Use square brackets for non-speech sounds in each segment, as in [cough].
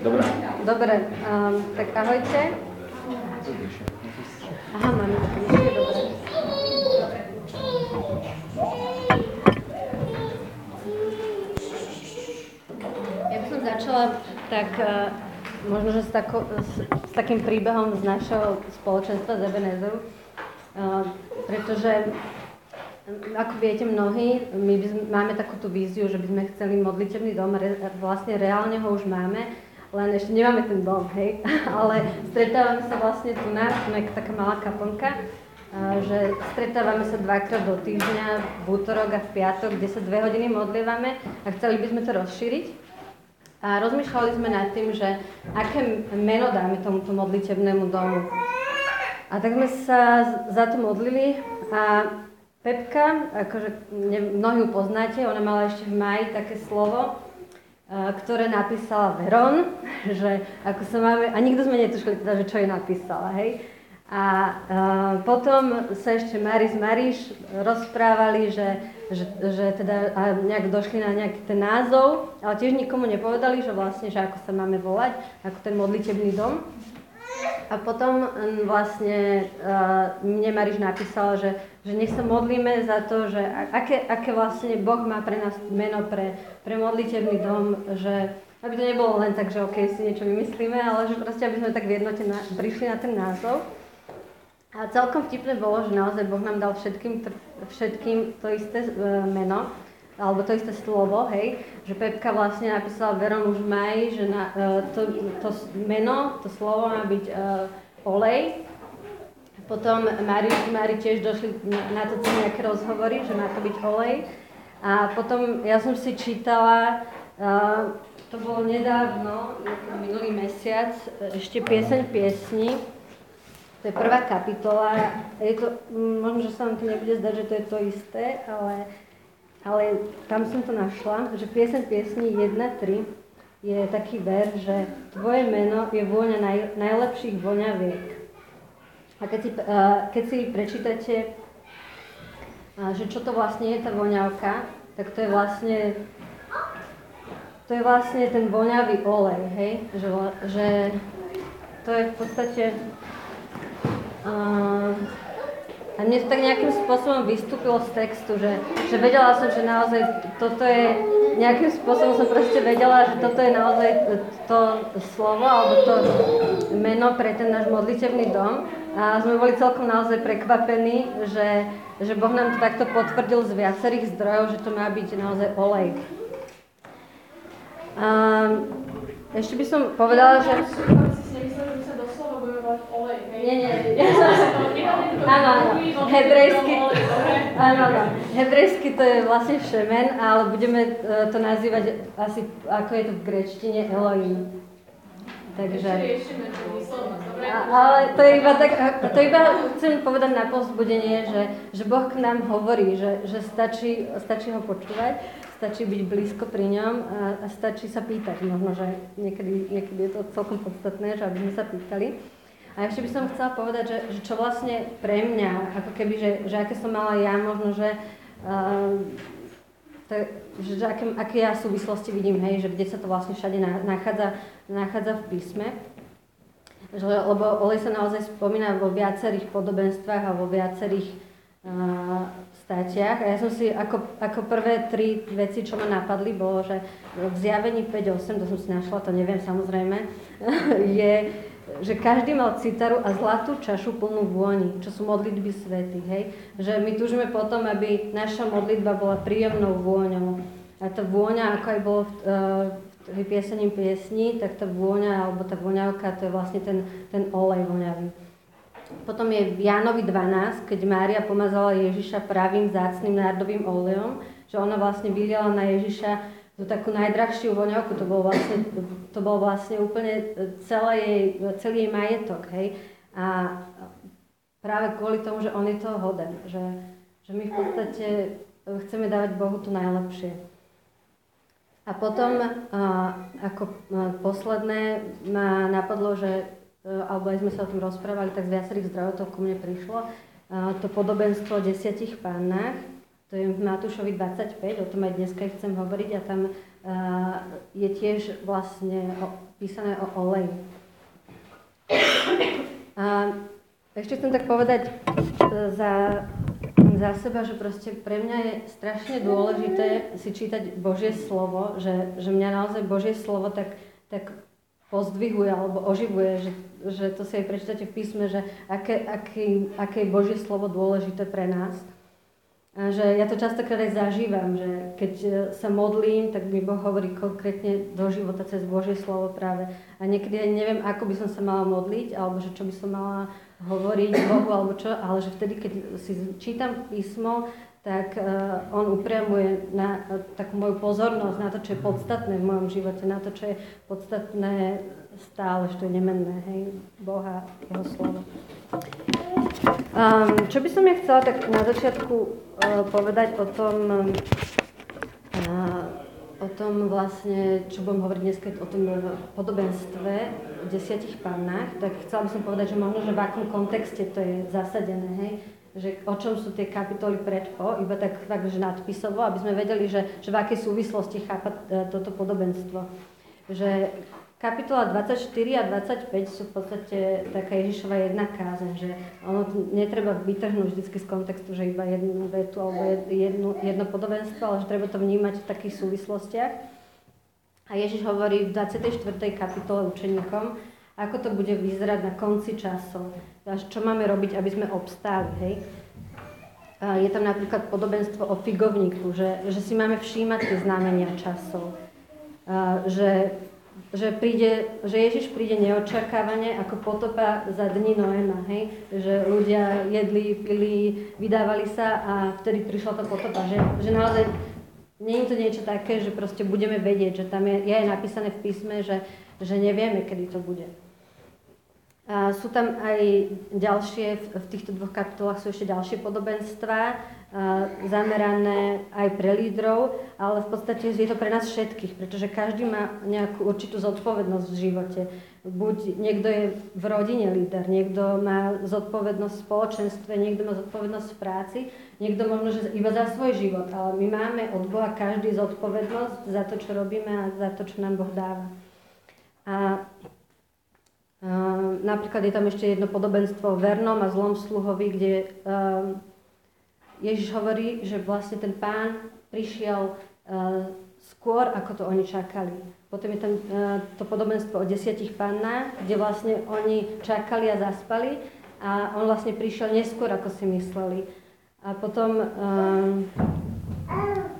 Dobre. Dobre, um, tak ahojte. Aha, máme také myšky, dobre. Ja by som začala tak uh, možno, že s, tako, s, s takým príbehom z našeho spoločenstva z Ebenezeru, uh, pretože ako viete mnohí, my sme, máme takúto víziu, že by sme chceli modlitebný dom, re, vlastne reálne ho už máme, len ešte nemáme ten dom, hej, [laughs] ale stretávame sa vlastne tu na, je taká malá kaplnka, že stretávame sa dvakrát do týždňa, v útorok a v piatok, kde sa dve hodiny modlievame a chceli by sme to rozšíriť. A rozmýšľali sme nad tým, že aké meno dáme tomuto modlitebnému domu. A tak sme sa za to modlili a Pepka, akože mnohí ju poznáte, ona mala ešte v maji také slovo, ktoré napísala Veron, [laughs] že ako sa máme, a nikto sme netušili teda, že čo jej napísala, hej. A uh, potom sa ešte Maris Mariš rozprávali, že, že, že teda a nejak došli na nejaký ten názov, ale tiež nikomu nepovedali, že vlastne, že ako sa máme volať, ako ten modlitebný dom. A potom vlastne uh, mne Mariš napísala, že, že nech sa modlíme za to, že aké, aké vlastne Boh má pre nás meno pre, pre modlitebný dom, že aby to nebolo len tak, že OK, si niečo vymyslíme, ale že proste aby sme tak v jednote na, prišli na ten názov. A celkom vtipné bolo, že naozaj Boh nám dal všetkým, všetkým to isté e, meno, alebo to isté slovo, hej, že Pepka vlastne napísala Veron už maj, že na, e, to, to meno, to slovo má byť uh, olej. Potom Mari, Mari tiež došli na, to nejaké rozhovory, že má to byť olej. A potom ja som si čítala, uh, to bolo nedávno, minulý mesiac, ešte pieseň piesni, to je prvá kapitola. Je to, možno, že sa vám to nebude zdať, že to je to isté, ale, ale tam som to našla, že piesen piesni 1.3 je taký ver, že tvoje meno je vôňa naj, najlepších voňaviek. A keď si, keď si prečítate, že čo to vlastne je tá voňavka, tak to je vlastne to je vlastne ten voňavý olej, hej? Že, že to je v podstate a mne to tak nejakým spôsobom vystúpilo z textu, že, že vedela som, že naozaj toto je, nejakým spôsobom som proste vedela, že toto je naozaj to slovo alebo to meno pre ten náš modlitevný dom. A sme boli celkom naozaj prekvapení, že, že Boh nám to takto potvrdil z viacerých zdrojov, že to má byť naozaj olej. A ešte by som povedala, že olej, Nie, nie, nie. [laughs] Áno, áno. Hebrejsky, áno, áno. Hebrejsky to je vlastne šemen, ale budeme e, to nazývať asi, ako je to v grečtine, Elohim. Takže... Ale to je iba tak, to iba chcem povedať na povzbudenie, že, že Boh k nám hovorí, že, že stačí, stačí ho počúvať, stačí byť blízko pri ňom a, a stačí sa pýtať. Možno, že niekedy, niekedy je to celkom podstatné, že aby sme sa pýtali. A ešte by som chcela povedať, že, že čo vlastne pre mňa, ako keby, že, že aké som mala ja možno, že, uh, to, že, že aké, aké ja súvislosti vidím, hej, že kde sa to vlastne všade nachádza, nachádza v písme. Že, lebo olej sa naozaj spomína vo viacerých podobenstvách a vo viacerých uh, státiach. A ja som si ako, ako prvé tri veci, čo ma napadli, bolo, že v zjavení 5.8, to som si našla, to neviem samozrejme, [laughs] je že každý mal citaru a zlatú čašu plnú vôni, čo sú modlitby svetých, hej? Že my túžime potom, aby naša modlitba bola príjemnou vôňou. A tá vôňa, ako aj bolo v, uh, v piesením piesni, tak tá vôňa, alebo tá voňavka, to je vlastne ten, ten olej voňavý. Potom je v Jánovi 12, keď Mária pomazala Ježiša pravým zácným nárdovým olejom, že ona vlastne vyliala na Ježiša tú takú najdrahšiu voňavku, to bol vlastne, to bol vlastne úplne celý jej, celý jej majetok, hej. A práve kvôli tomu, že on je toho hoden, že, že my v podstate chceme dávať Bohu to najlepšie. A potom, ako posledné, ma napadlo, že, alebo aj sme sa o tom rozprávali, tak z viacerých zdrojov to ku mne prišlo, to podobenstvo o desiatich pannách, to je Matúšovi 25, o tom aj dneska chcem hovoriť a tam je tiež vlastne písané o oleji. A ešte chcem tak povedať za, za seba, že proste pre mňa je strašne dôležité si čítať Božie slovo, že, že mňa naozaj Božie slovo tak, tak pozdvihuje alebo oživuje, že, že to si aj prečítate v písme, že aké, aké, aké je Božie slovo dôležité pre nás. A že ja to častokrát aj zažívam, že keď e, sa modlím, tak mi Boh hovorí konkrétne do života cez Božie slovo práve. A niekedy aj neviem, ako by som sa mala modliť, alebo že čo by som mala hovoriť Bohu, alebo čo, ale že vtedy, keď si čítam písmo, tak uh, on upriamuje na uh, takú moju pozornosť na to, čo je podstatné v mojom živote, na to, čo je podstatné stále, je nemenné, hej, Boha, Jeho slovo. Um, čo by som ja chcela tak na začiatku uh, povedať o tom, uh, o tom vlastne, čo budem hovoriť dnes, o tom podobenstve o desiatich pannách, tak chcela by som povedať, že možno, že v akom kontexte to je zasadené, hej, že o čom sú tie kapitoly pred po, iba tak, tak že nadpisovo, aby sme vedeli, že, že v akej súvislosti chápať uh, toto podobenstvo. Že Kapitola 24 a 25 sú v podstate taká Ježišova jedna kázeň, že ono netreba vytrhnúť vždy z kontextu, že iba jednu vetu alebo jednu, jedno podobenstvo, ale že treba to vnímať v takých súvislostiach. A Ježiš hovorí v 24. kapitole učeníkom, ako to bude vyzerať na konci časov, čo máme robiť, aby sme obstáli. Hej? Je tam napríklad podobenstvo o figovníku, že, že si máme všímať tie znamenia časov. Že že, príde, že Ježiš príde neočakávane ako potopa za dní Noema, hej? Že ľudia jedli, pili, vydávali sa a vtedy prišla tá potopa, že, že naozaj nie je to niečo také, že proste budeme vedieť, že tam je, je napísané v písme, že, že nevieme, kedy to bude. A sú tam aj ďalšie, v týchto dvoch kapitolách sú ešte ďalšie podobenstvá, zamerané aj pre lídrov, ale v podstate je to pre nás všetkých, pretože každý má nejakú určitú zodpovednosť v živote. Buď niekto je v rodine líder, niekto má zodpovednosť v spoločenstve, niekto má zodpovednosť v práci, niekto možno, že iba za svoj život, ale my máme od Boha každý zodpovednosť za to, čo robíme a za to, čo nám Boh dáva. A Uh, napríklad je tam ešte jedno podobenstvo o vernom a zlom sluhovi, kde uh, Ježiš hovorí, že vlastne ten pán prišiel uh, skôr, ako to oni čakali. Potom je tam uh, to podobenstvo o desiatich pannách, kde vlastne oni čakali a zaspali a on vlastne prišiel neskôr, ako si mysleli. A potom uh,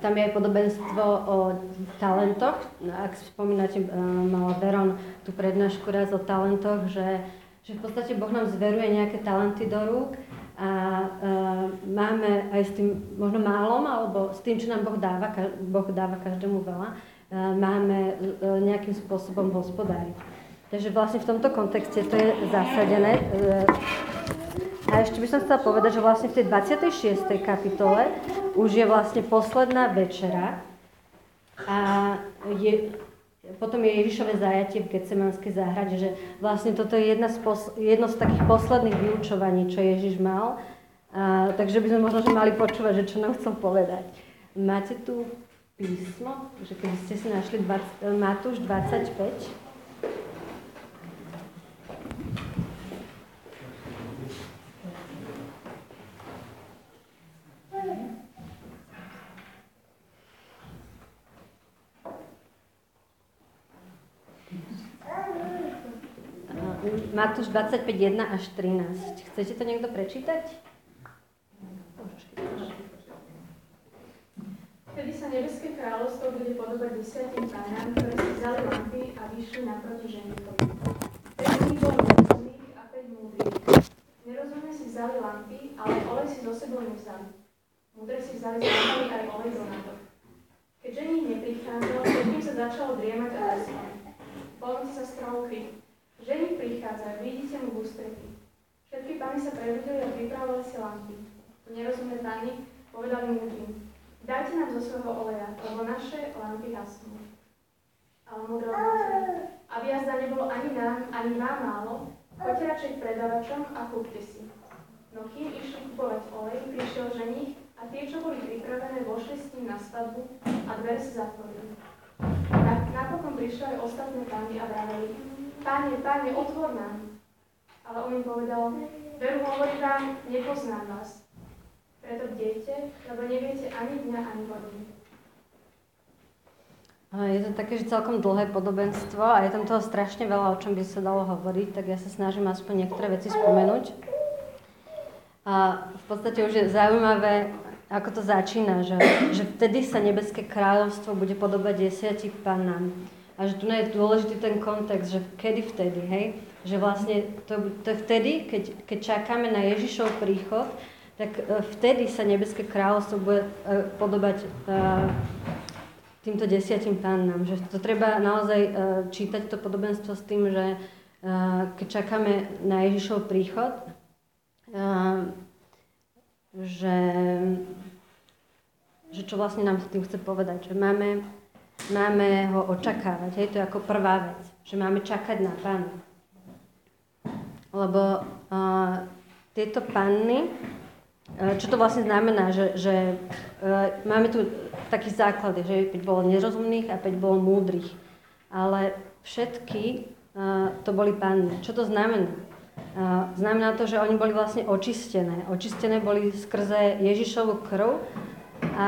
tam je aj podobenstvo o talentoch. Ak si spomínate, uh, mala Veron tú prednášku raz o talentoch, že, že v podstate Boh nám zveruje nejaké talenty do rúk a uh, máme aj s tým možno málom, alebo s tým, čo nám Boh dáva, Boh dáva každému veľa, uh, máme uh, nejakým spôsobom hospodáriť. Takže vlastne v tomto kontexte to je zasadené. Uh, a ešte by som chcela povedať, že vlastne v tej 26. kapitole už je vlastne posledná večera a je, potom je Ježišové zajatie v Getsemanskej záhrade, že vlastne toto je jedna z pos- jedno z takých posledných vyučovaní, čo Ježiš mal. A, takže by sme možno že mali počúvať, že čo nám chcel povedať. Máte tu písmo, že keby ste si našli 20, Matúš 25, Matúš 25, 1 až 13. Chcete to niekto prečítať? Vtedy sa nebeské kráľovstvo bude podobať desiatim pánam, ktoré si vzali lampy a vyšli naproti ženitovi. Päť z nich bolo nerozumných a päť múdrych. Nerozumné si vzali lampy, ale olej si zo sebou nevzali. Múdre si vzali z lampy aj olej do nato. Keď ženich neprichádzal, všetkým sa začalo driemať a zaspať. Polnoci sa strhol krik. Ženy prichádza, vidíte mu v ústretí. Všetky pány sa prebudili a pripravovali si lampy. Nerozumné pány povedali múdrym, dajte nám zo svojho oleja, lebo naše lampy hasnú. Ale múdro aby jazda nebolo ani nám, ani vám málo, choďte radšej k predavačom a kúpte si. No kým išli kupovať olej, prišiel ženich a tie, čo boli pripravené, vošli s ním na svadbu a dvere si zatvorili. Napokon prišli aj ostatné pány a vraveli, Pane, Pane, otvor nám. Ale on im povedal, veru hovorí vám, nepoznám vás. Preto bdejte, lebo neviete ani dňa, ani hodiny. Je to také, že celkom dlhé podobenstvo a je tam toho strašne veľa, o čom by sa dalo hovoriť, tak ja sa snažím aspoň niektoré veci spomenúť. A v podstate už je zaujímavé, ako to začína, že, že vtedy sa nebeské kráľovstvo bude podobať desiati panám. A že tu je dôležitý ten kontext, že kedy vtedy, hej? Že vlastne to, to je vtedy, keď, keď čakáme na Ježišov príchod, tak e, vtedy sa nebeské kráľovstvo bude e, podobať uh, týmto desiatim pánam. Že to treba naozaj čítať to podobenstvo s tým, že keď čakáme na Ježišov príchod, že, že čo vlastne nám tým chce povedať, že máme, máme ho očakávať. Hej, to je ako prvá vec, že máme čakať na pána. Lebo uh, tieto panny, uh, čo to vlastne znamená, že, že uh, máme tu taký základ, že 5 bolo nerozumných a 5 bolo múdrych. Ale všetky uh, to boli panny. Čo to znamená? Uh, znamená to, že oni boli vlastne očistené. Očistené boli skrze Ježišovu krv a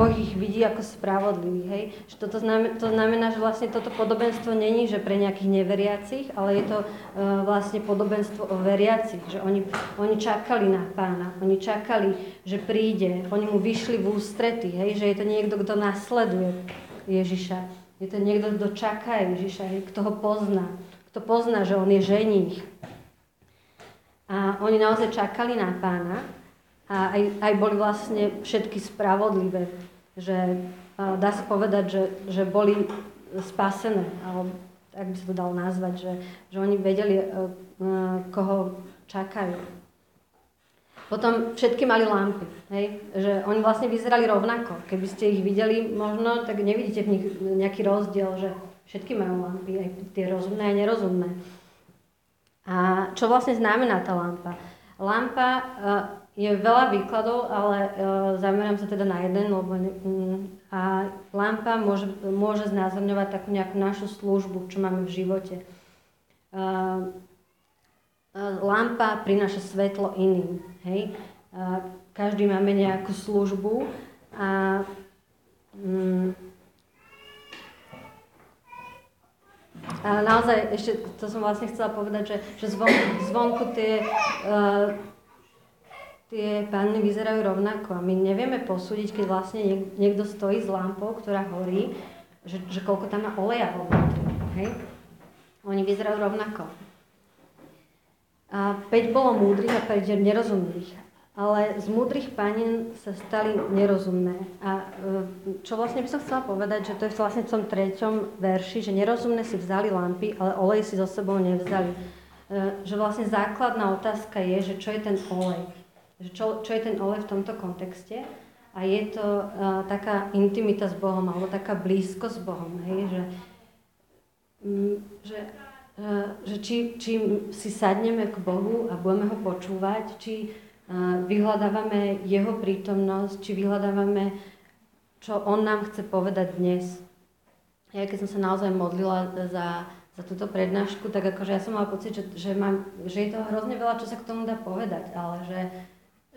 Boh ich vidí ako spravodlivý. Hej? Že toto znamená, to znamená, že vlastne toto podobenstvo není, že pre nejakých neveriacich, ale je to uh, vlastne podobenstvo o veriacich. Že oni, oni čakali na pána, oni čakali, že príde, oni mu vyšli v ústrety, hej? že je to niekto, kto nasleduje Ježiša. Je to niekto, kto čaká Ježiša, hej? kto ho pozná. Kto pozná, že on je ženích. A oni naozaj čakali na pána a aj, aj boli vlastne všetky spravodlivé že dá sa povedať, že, že boli spasené, alebo tak by sa to dalo nazvať, že, že oni vedeli, e, e, koho čakajú. Potom všetky mali lampy, hej? že oni vlastne vyzerali rovnako. Keby ste ich videli možno, tak nevidíte v nich nejaký rozdiel, že všetky majú lampy, aj tie rozumné a nerozumné. A čo vlastne znamená tá lampa? Lampa e, je veľa výkladov, ale uh, zamerám sa teda na jeden, lebo um, a lampa môže, môže znázorňovať takú nejakú našu službu, čo máme v živote. Uh, uh, lampa prináša svetlo iným, hej. Každý máme nejakú službu a um, a naozaj, ešte to som vlastne chcela povedať, že, že zvon, zvonku tie uh, tie panny vyzerajú rovnako a my nevieme posúdiť, keď vlastne niekto stojí s lampou, ktorá horí, že, že koľko tam má oleja vo vnútri. Hej? Oni vyzerajú rovnako. A 5 bolo múdrych a 5 nerozumných. Ale z múdrych panin sa stali nerozumné. A e, čo vlastne by som chcela povedať, že to je vlastne v tom treťom verši, že nerozumné si vzali lampy, ale olej si so sebou nevzali. E, že vlastne základná otázka je, že čo je ten olej že čo, čo je ten olej v tomto kontexte. A je to uh, taká intimita s Bohom, alebo taká blízko s Bohom, hej, že, um, že, uh, že či, či si sadneme k Bohu a budeme ho počúvať, či uh, vyhľadávame jeho prítomnosť, či vyhľadávame, čo on nám chce povedať dnes. Ja keď som sa naozaj modlila za, za túto prednášku, tak akože ja som mala pocit, že, že, mám, že je to hrozne veľa, čo sa k tomu dá povedať, ale že,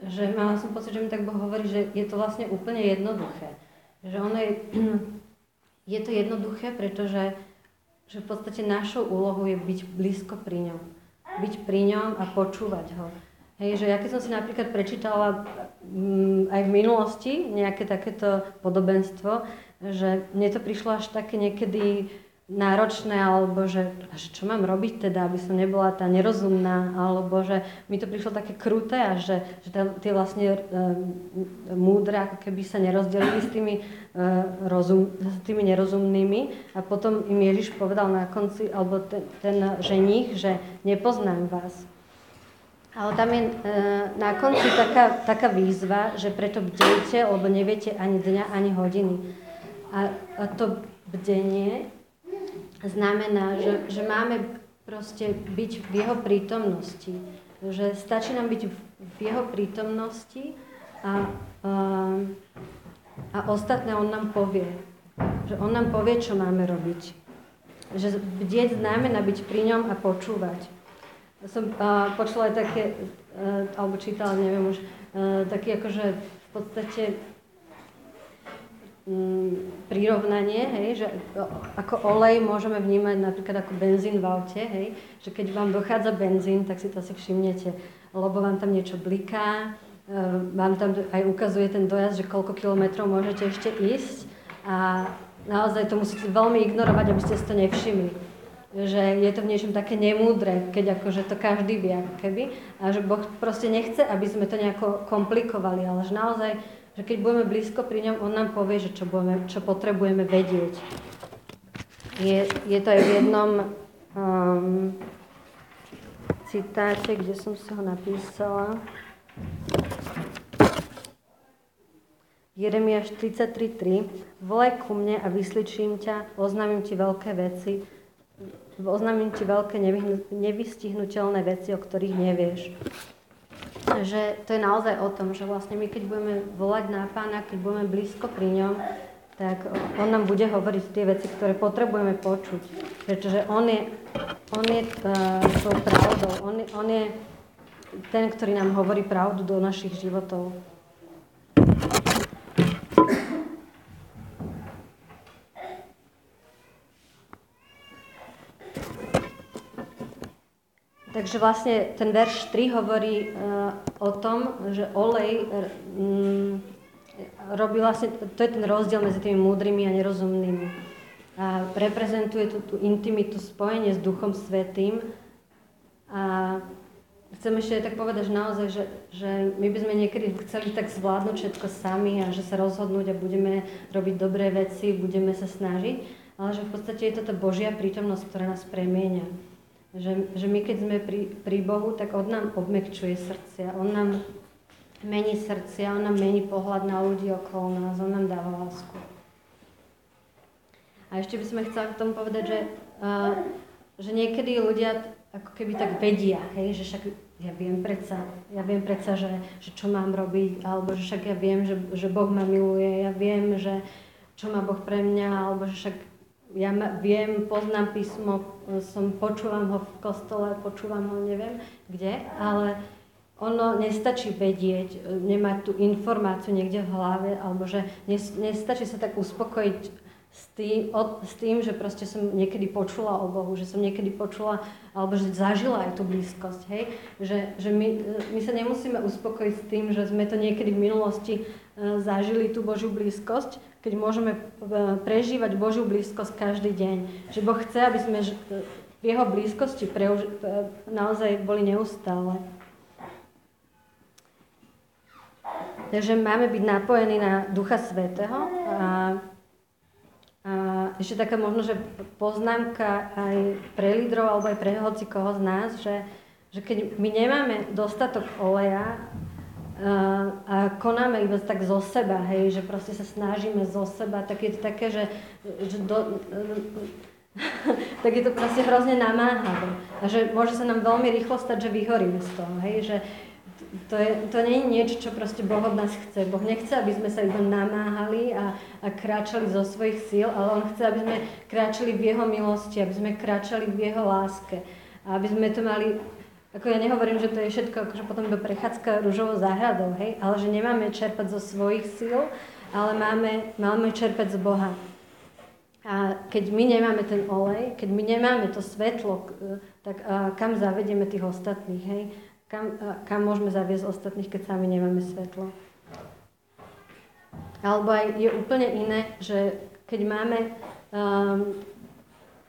že mala som pocit, že mi tak Boh hovorí, že je to vlastne úplne jednoduché. Že ono je, [clears throat] je to jednoduché, pretože že v podstate našou úlohou je byť blízko pri ňom. Byť pri ňom a počúvať ho. Hej, že ja keď som si napríklad prečítala m, mm, aj v minulosti nejaké takéto podobenstvo, že mne to prišlo až také niekedy náročné, alebo že, že čo mám robiť teda, aby som nebola tá nerozumná, alebo že mi to prišlo také kruté a že, že tie vlastne e, múdre ako keby sa nerozdelili s tými, e, rozum, s tými nerozumnými a potom im Ježiš povedal na konci, alebo ten, ten ženich, že nepoznám vás. Ale tam je e, na konci taká, taká výzva, že preto bdejte, lebo neviete ani dňa, ani hodiny. A, a to bdenie znamená, že, že máme proste byť v jeho prítomnosti. Že stačí nám byť v jeho prítomnosti a, a, a ostatné on nám povie. že On nám povie, čo máme robiť. Že bdieť znamená byť pri ňom a počúvať. Som uh, počula aj také, uh, alebo čítala, neviem už, uh, taký akože v podstate um, prirovnanie, hej, že ako olej môžeme vnímať napríklad ako benzín v aute, hej, že keď vám dochádza benzín, tak si to asi všimnete, lebo vám tam niečo bliká, vám tam aj ukazuje ten dojazd, že koľko kilometrov môžete ešte ísť a naozaj to musíte veľmi ignorovať, aby ste si to nevšimli. Že je to v niečom také nemúdre, keď akože to každý vie, keby. A že Boh proste nechce, aby sme to nejako komplikovali, ale že naozaj, že keď budeme blízko pri ňom, On nám povie, že čo, budeme, čo potrebujeme vedieť. Je, je to aj v jednom um, citáte, kde som si ho napísala. Jeremiáš 33.3 Volaj ku mne a vysličím ťa, oznámim ti veľké veci, oznámim ti veľké nevystihnutelné veci, o ktorých nevieš. Že to je naozaj o tom, že vlastne my keď budeme volať na pána, keď budeme blízko pri ňom, tak on nám bude hovoriť tie veci, ktoré potrebujeme počuť. Pretože on je, on je uh, tou pravdou, on, on je ten, ktorý nám hovorí pravdu do našich životov. Takže vlastne ten verš 3 hovorí uh, o tom, že olej um, robí vlastne, to je ten rozdiel medzi tými múdrymi a nerozumnými. A reprezentuje tú, tú intimitu, spojenie s Duchom Svetým. A chcem ešte tak povedať, že naozaj, že, že my by sme niekedy chceli tak zvládnuť všetko sami a že sa rozhodnúť a budeme robiť dobré veci, budeme sa snažiť, ale že v podstate je to tá Božia prítomnosť, ktorá nás premieňa. Že, že my keď sme pri, pri Bohu, tak On nám obmekčuje srdcia, On nám mení srdcia, On nám mení pohľad na ľudí okolo nás, On nám dáva lásku. A ešte by sme chceli k tomu povedať, že, uh, že niekedy ľudia ako keby tak vedia, hej, že však ja viem predsa, ja viem predsa, že, že čo mám robiť, alebo že však ja viem, že, že Boh ma miluje, ja viem, že čo má Boh pre mňa, alebo že však ja viem, poznám písmo, som, počúvam ho v kostole, počúvam ho neviem kde, ale ono nestačí vedieť, nemať tú informáciu niekde v hlave, alebo že nestačí sa tak uspokojiť s tým, od, s tým, že proste som niekedy počula o Bohu, že som niekedy počula, alebo že zažila aj tú blízkosť, hej? Že, že my, my sa nemusíme uspokojiť s tým, že sme to niekedy v minulosti zažili tú Božiu blízkosť, keď môžeme e, prežívať Božiu blízkosť každý deň. Že Boh chce, aby sme v Jeho blízkosti preuž- e, naozaj boli neustále. Takže máme byť napojení na Ducha Svetého. A, a ešte taká možno, že poznámka aj pre lídrov alebo aj pre hoci koho z nás, že, že keď my nemáme dostatok oleja a konáme iba tak zo seba, hej, že proste sa snažíme zo seba, tak je to také, že, že do, [laughs] tak je to proste hrozne namáhavé. A že môže sa nám veľmi rýchlo stať, že vyhoríme z toho, hej, že to, je, to nie je niečo, čo proste Boh od nás chce. Boh nechce, aby sme sa iba namáhali a, a kráčali zo svojich síl, ale On chce, aby sme kráčali v Jeho milosti, aby sme kráčali v Jeho láske. A aby sme to mali ako ja nehovorím, že to je všetko akože potom iba prechádzka rúžovou záhradou, hej, ale že nemáme čerpať zo svojich síl, ale máme, máme čerpať z Boha. A keď my nemáme ten olej, keď my nemáme to svetlo, tak kam zavedieme tých ostatných, hej? Kam, kam môžeme zaviesť ostatných, keď sami nemáme svetlo? Alebo aj je úplne iné, že keď máme um,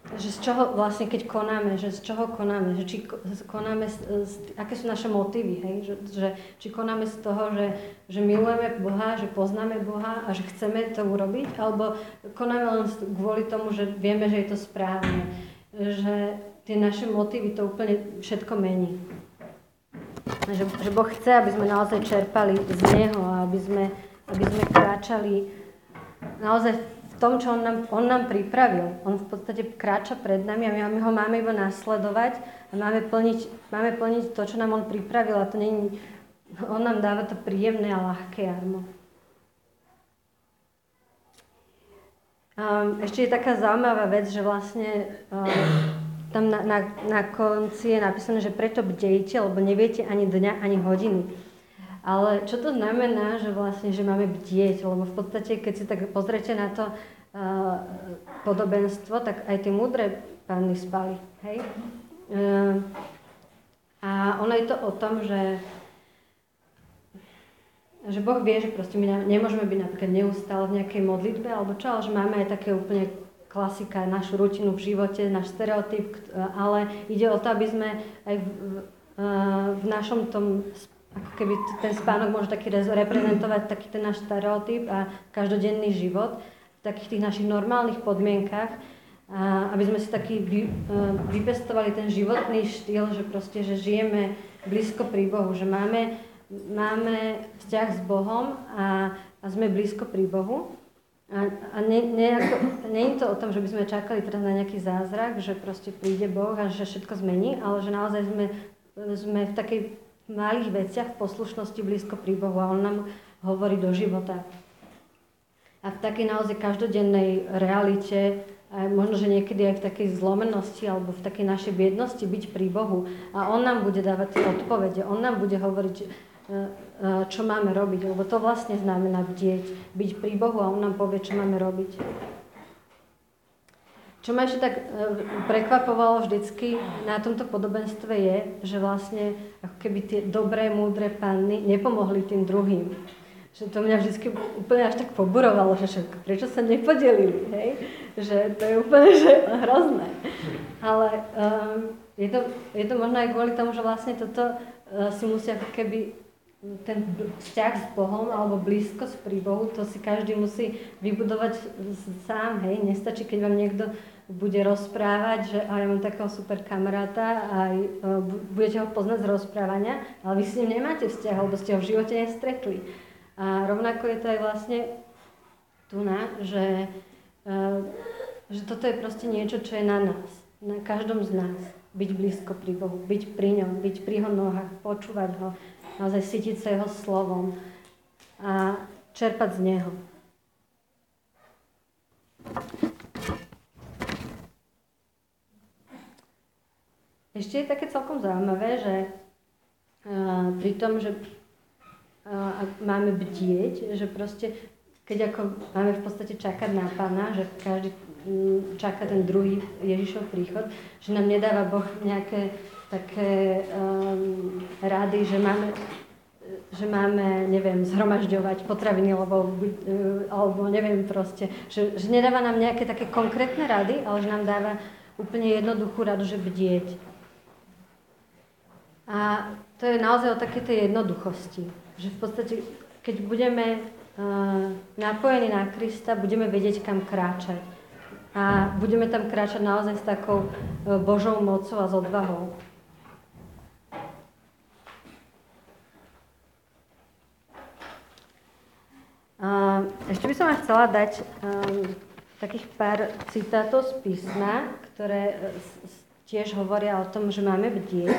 že z čoho vlastne, keď konáme, že z čoho konáme, že či konáme, z, z, aké sú naše motívy, hej? Že, že či konáme z toho, že, že milujeme Boha, že poznáme Boha a že chceme to urobiť, alebo konáme len kvôli tomu, že vieme, že je to správne, že tie naše motívy to úplne všetko mení. Že, že Boh chce, aby sme naozaj čerpali z Neho a aby sme, aby sme kráčali naozaj tom, čo on nám, on nám pripravil. On v podstate kráča pred nami a my ho máme iba nasledovať a máme plniť, máme plniť to, čo nám on pripravil a to nie, on nám dáva to príjemné a ľahké jarmo. Um, ešte je taká zaujímavá vec, že vlastne um, tam na, na, na konci je napísané, že preto bdejte, lebo neviete ani dňa, ani hodiny. Ale čo to znamená, že vlastne, že máme bdieť? Lebo v podstate, keď si tak pozriete na to podobenstvo, tak aj tie múdre panny spali. Hej? Uh, a ono je to o tom, že že Boh vie, že proste my nemôžeme byť napríklad neustále v nejakej modlitbe alebo čo, ale že máme aj také úplne klasika, našu rutinu v živote, náš stereotyp, ale ide o to, aby sme aj v, v, v našom tom, ako keby ten spánok môže taký reprezentovať taký ten náš stereotyp a každodenný život takých tých našich normálnych podmienkach, aby sme si taký vy, vypestovali ten životný štýl, že proste, že žijeme blízko pri Bohu, že máme, máme vzťah s Bohom a, a sme blízko pri Bohu. A, a nie je to o tom, že by sme čakali teraz na nejaký zázrak, že proste príde Boh a že všetko zmení, ale že naozaj sme, sme v takej malých veciach v poslušnosti blízko pri Bohu a On nám hovorí do života. A v takej naozaj každodennej realite, a možno, že niekedy aj v takej zlomenosti alebo v takej našej biednosti byť pri Bohu. A On nám bude dávať tie odpovede, On nám bude hovoriť, E, e, čo máme robiť, lebo to vlastne znamená bdieť, byť pri Bohu a On nám povie, čo máme robiť. Čo ma ešte tak e, prekvapovalo vždycky na tomto podobenstve je, že vlastne ako keby tie dobré, múdre panny nepomohli tým druhým. Že to mňa vždycky úplne až tak poburovalo, že však, prečo sa nepodelili, hej? Že to je úplne že hrozné. Ale um, je, to, je to možno aj kvôli tomu, že vlastne toto uh, si musia ako keby ten vzťah s Bohom alebo blízkosť pri Bohu, to si každý musí vybudovať sám, hej. Nestačí, keď vám niekto bude rozprávať, že a ja mám takého super kamaráta a e, budete ho poznať z rozprávania, ale vy s ním nemáte vzťah, alebo ste ho v živote nestretli. A rovnako je to aj vlastne tu na, že, e, že toto je proste niečo, čo je na nás, na každom z nás. Byť blízko pri Bohu, byť pri ňom, byť pri jeho nohách, počúvať ho, naozaj cítiť sa jeho slovom a čerpať z neho. Ešte je také celkom zaujímavé, že uh, pri tom, že ak máme bdieť, že proste, keď ako máme v podstate čakať na Pána, že každý um, čaká ten druhý Ježišov príchod, že nám nedáva Boh nejaké také um, rady, že máme, že máme, neviem, zhromažďovať potraviny, alebo, uh, alebo neviem proste, že, že nedáva nám nejaké také konkrétne rady, ale že nám dáva úplne jednoduchú radu, že bdieť. A to je naozaj o také tej jednoduchosti, že v podstate, keď budeme uh, napojení na Krista, budeme vedieť, kam kráčať. A budeme tam kráčať naozaj s takou uh, Božou mocou a s odvahou. Ešte by som vám chcela dať um, takých pár citátov z písma, ktoré e, tiež hovoria o tom, že máme bdieť.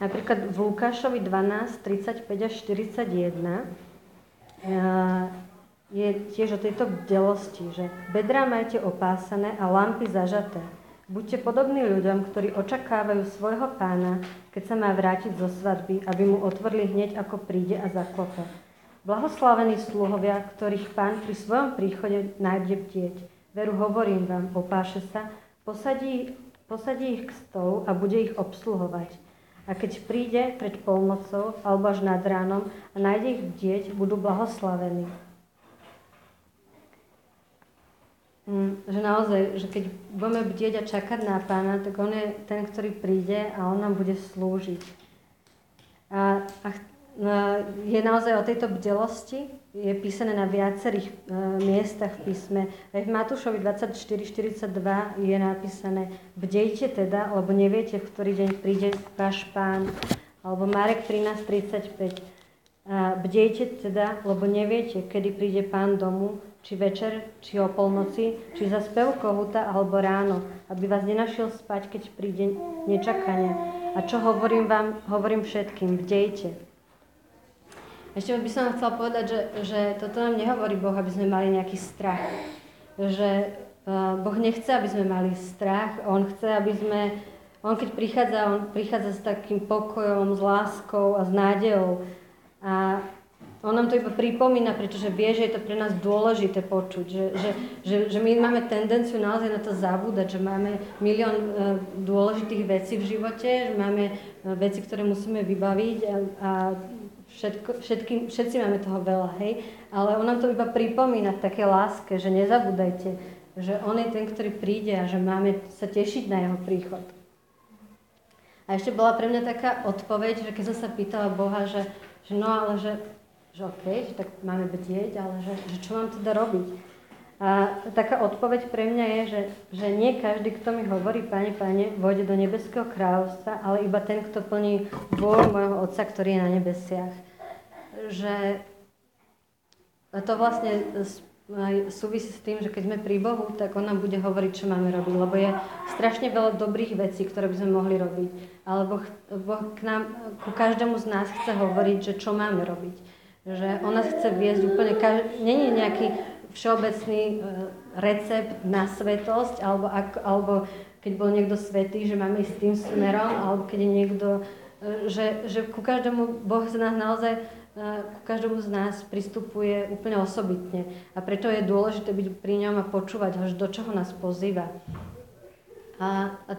Napríklad v Lukášovi 12, 35 až 41 je tiež o tejto bdelosti, že bedrá majte opásané a lampy zažaté. Buďte podobní ľuďom, ktorí očakávajú svojho pána, keď sa má vrátiť zo svadby, aby mu otvorili hneď, ako príde a zaklope. Blahoslavení sluhovia, ktorých pán pri svojom príchode nájde bdieť. Veru hovorím vám, opáše sa, posadí, posadí ich k stolu a bude ich obsluhovať. A keď príde pred polnocou alebo až nad ránom a nájde ich bdieť, budú blahoslavení. Mm, že naozaj, že keď budeme bdieť a čakať na pána, tak on je ten, ktorý príde a on nám bude slúžiť. A, a No, je naozaj o tejto bdelosti, je písané na viacerých e, miestach v písme. Aj v Matúšovi 24.42 je napísané Bdejte teda, lebo neviete, v ktorý deň príde váš pán. Alebo Marek 13.35 Bdejte teda, lebo neviete, kedy príde pán domu, či večer, či o polnoci, či za spev kohuta alebo ráno, aby vás nenašiel spať, keď príde nečakanie. A čo hovorím vám, hovorím všetkým, bdejte. Ešte by som chcela povedať, že, že toto nám nehovorí Boh, aby sme mali nejaký strach. Že Boh nechce, aby sme mali strach, On chce, aby sme, On keď prichádza, On prichádza s takým pokojom, s láskou a s nádejou. A on nám to iba pripomína, pretože vie, že je to pre nás dôležité počuť, že, že, že, že my máme tendenciu naozaj na to zabúdať, že máme milión e, dôležitých vecí v živote, že máme e, veci, ktoré musíme vybaviť a, a všetko, všetky, všetci máme toho veľa, hej, ale on nám to iba pripomína v takej láske, že nezabúdajte, že on je ten, ktorý príde a že máme sa tešiť na jeho príchod. A ešte bola pre mňa taká odpoveď, že keď som sa pýtala Boha, že, že no ale že že OK, že tak máme vedieť, ale že, že čo mám teda robiť. A taká odpoveď pre mňa je, že, že nie každý, kto mi hovorí, Pane, Pane, vôjde do nebeského kráľovstva, ale iba ten, kto plní vôľu môjho Otca, ktorý je na nebesiach. Že to vlastne súvisí s tým, že keď sme pri Bohu, tak On nám bude hovoriť, čo máme robiť, lebo je strašne veľa dobrých vecí, ktoré by sme mohli robiť. Ale Boh, boh k nám, ku každému z nás chce hovoriť, že čo máme robiť že ona chce viesť úplne, není nejaký všeobecný e, recept na svetosť, alebo, ak, alebo keď bol niekto svetý, že máme ísť tým smerom, alebo keď je niekto, že, že ku každému Boh z nás naozaj, e, ku každému z nás pristupuje úplne osobitne. A preto je dôležité byť pri ňom a počúvať ho, do čoho nás pozýva. A, a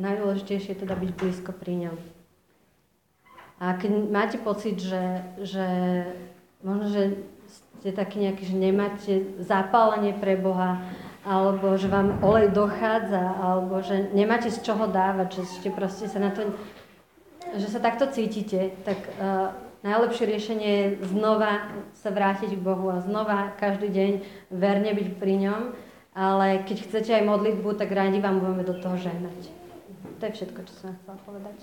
najdôležitejšie je teda byť blízko pri ňom. A keď máte pocit, že, že možno, že ste taký nejaký, že nemáte zapálenie pre Boha, alebo že vám olej dochádza, alebo že nemáte z čoho dávať, že ste proste sa na to, že sa takto cítite, tak uh, najlepšie riešenie je znova sa vrátiť k Bohu a znova každý deň verne byť pri ňom, ale keď chcete aj modlitbu, tak rádi vám budeme do toho žehnať. To je všetko, čo som chcela povedať.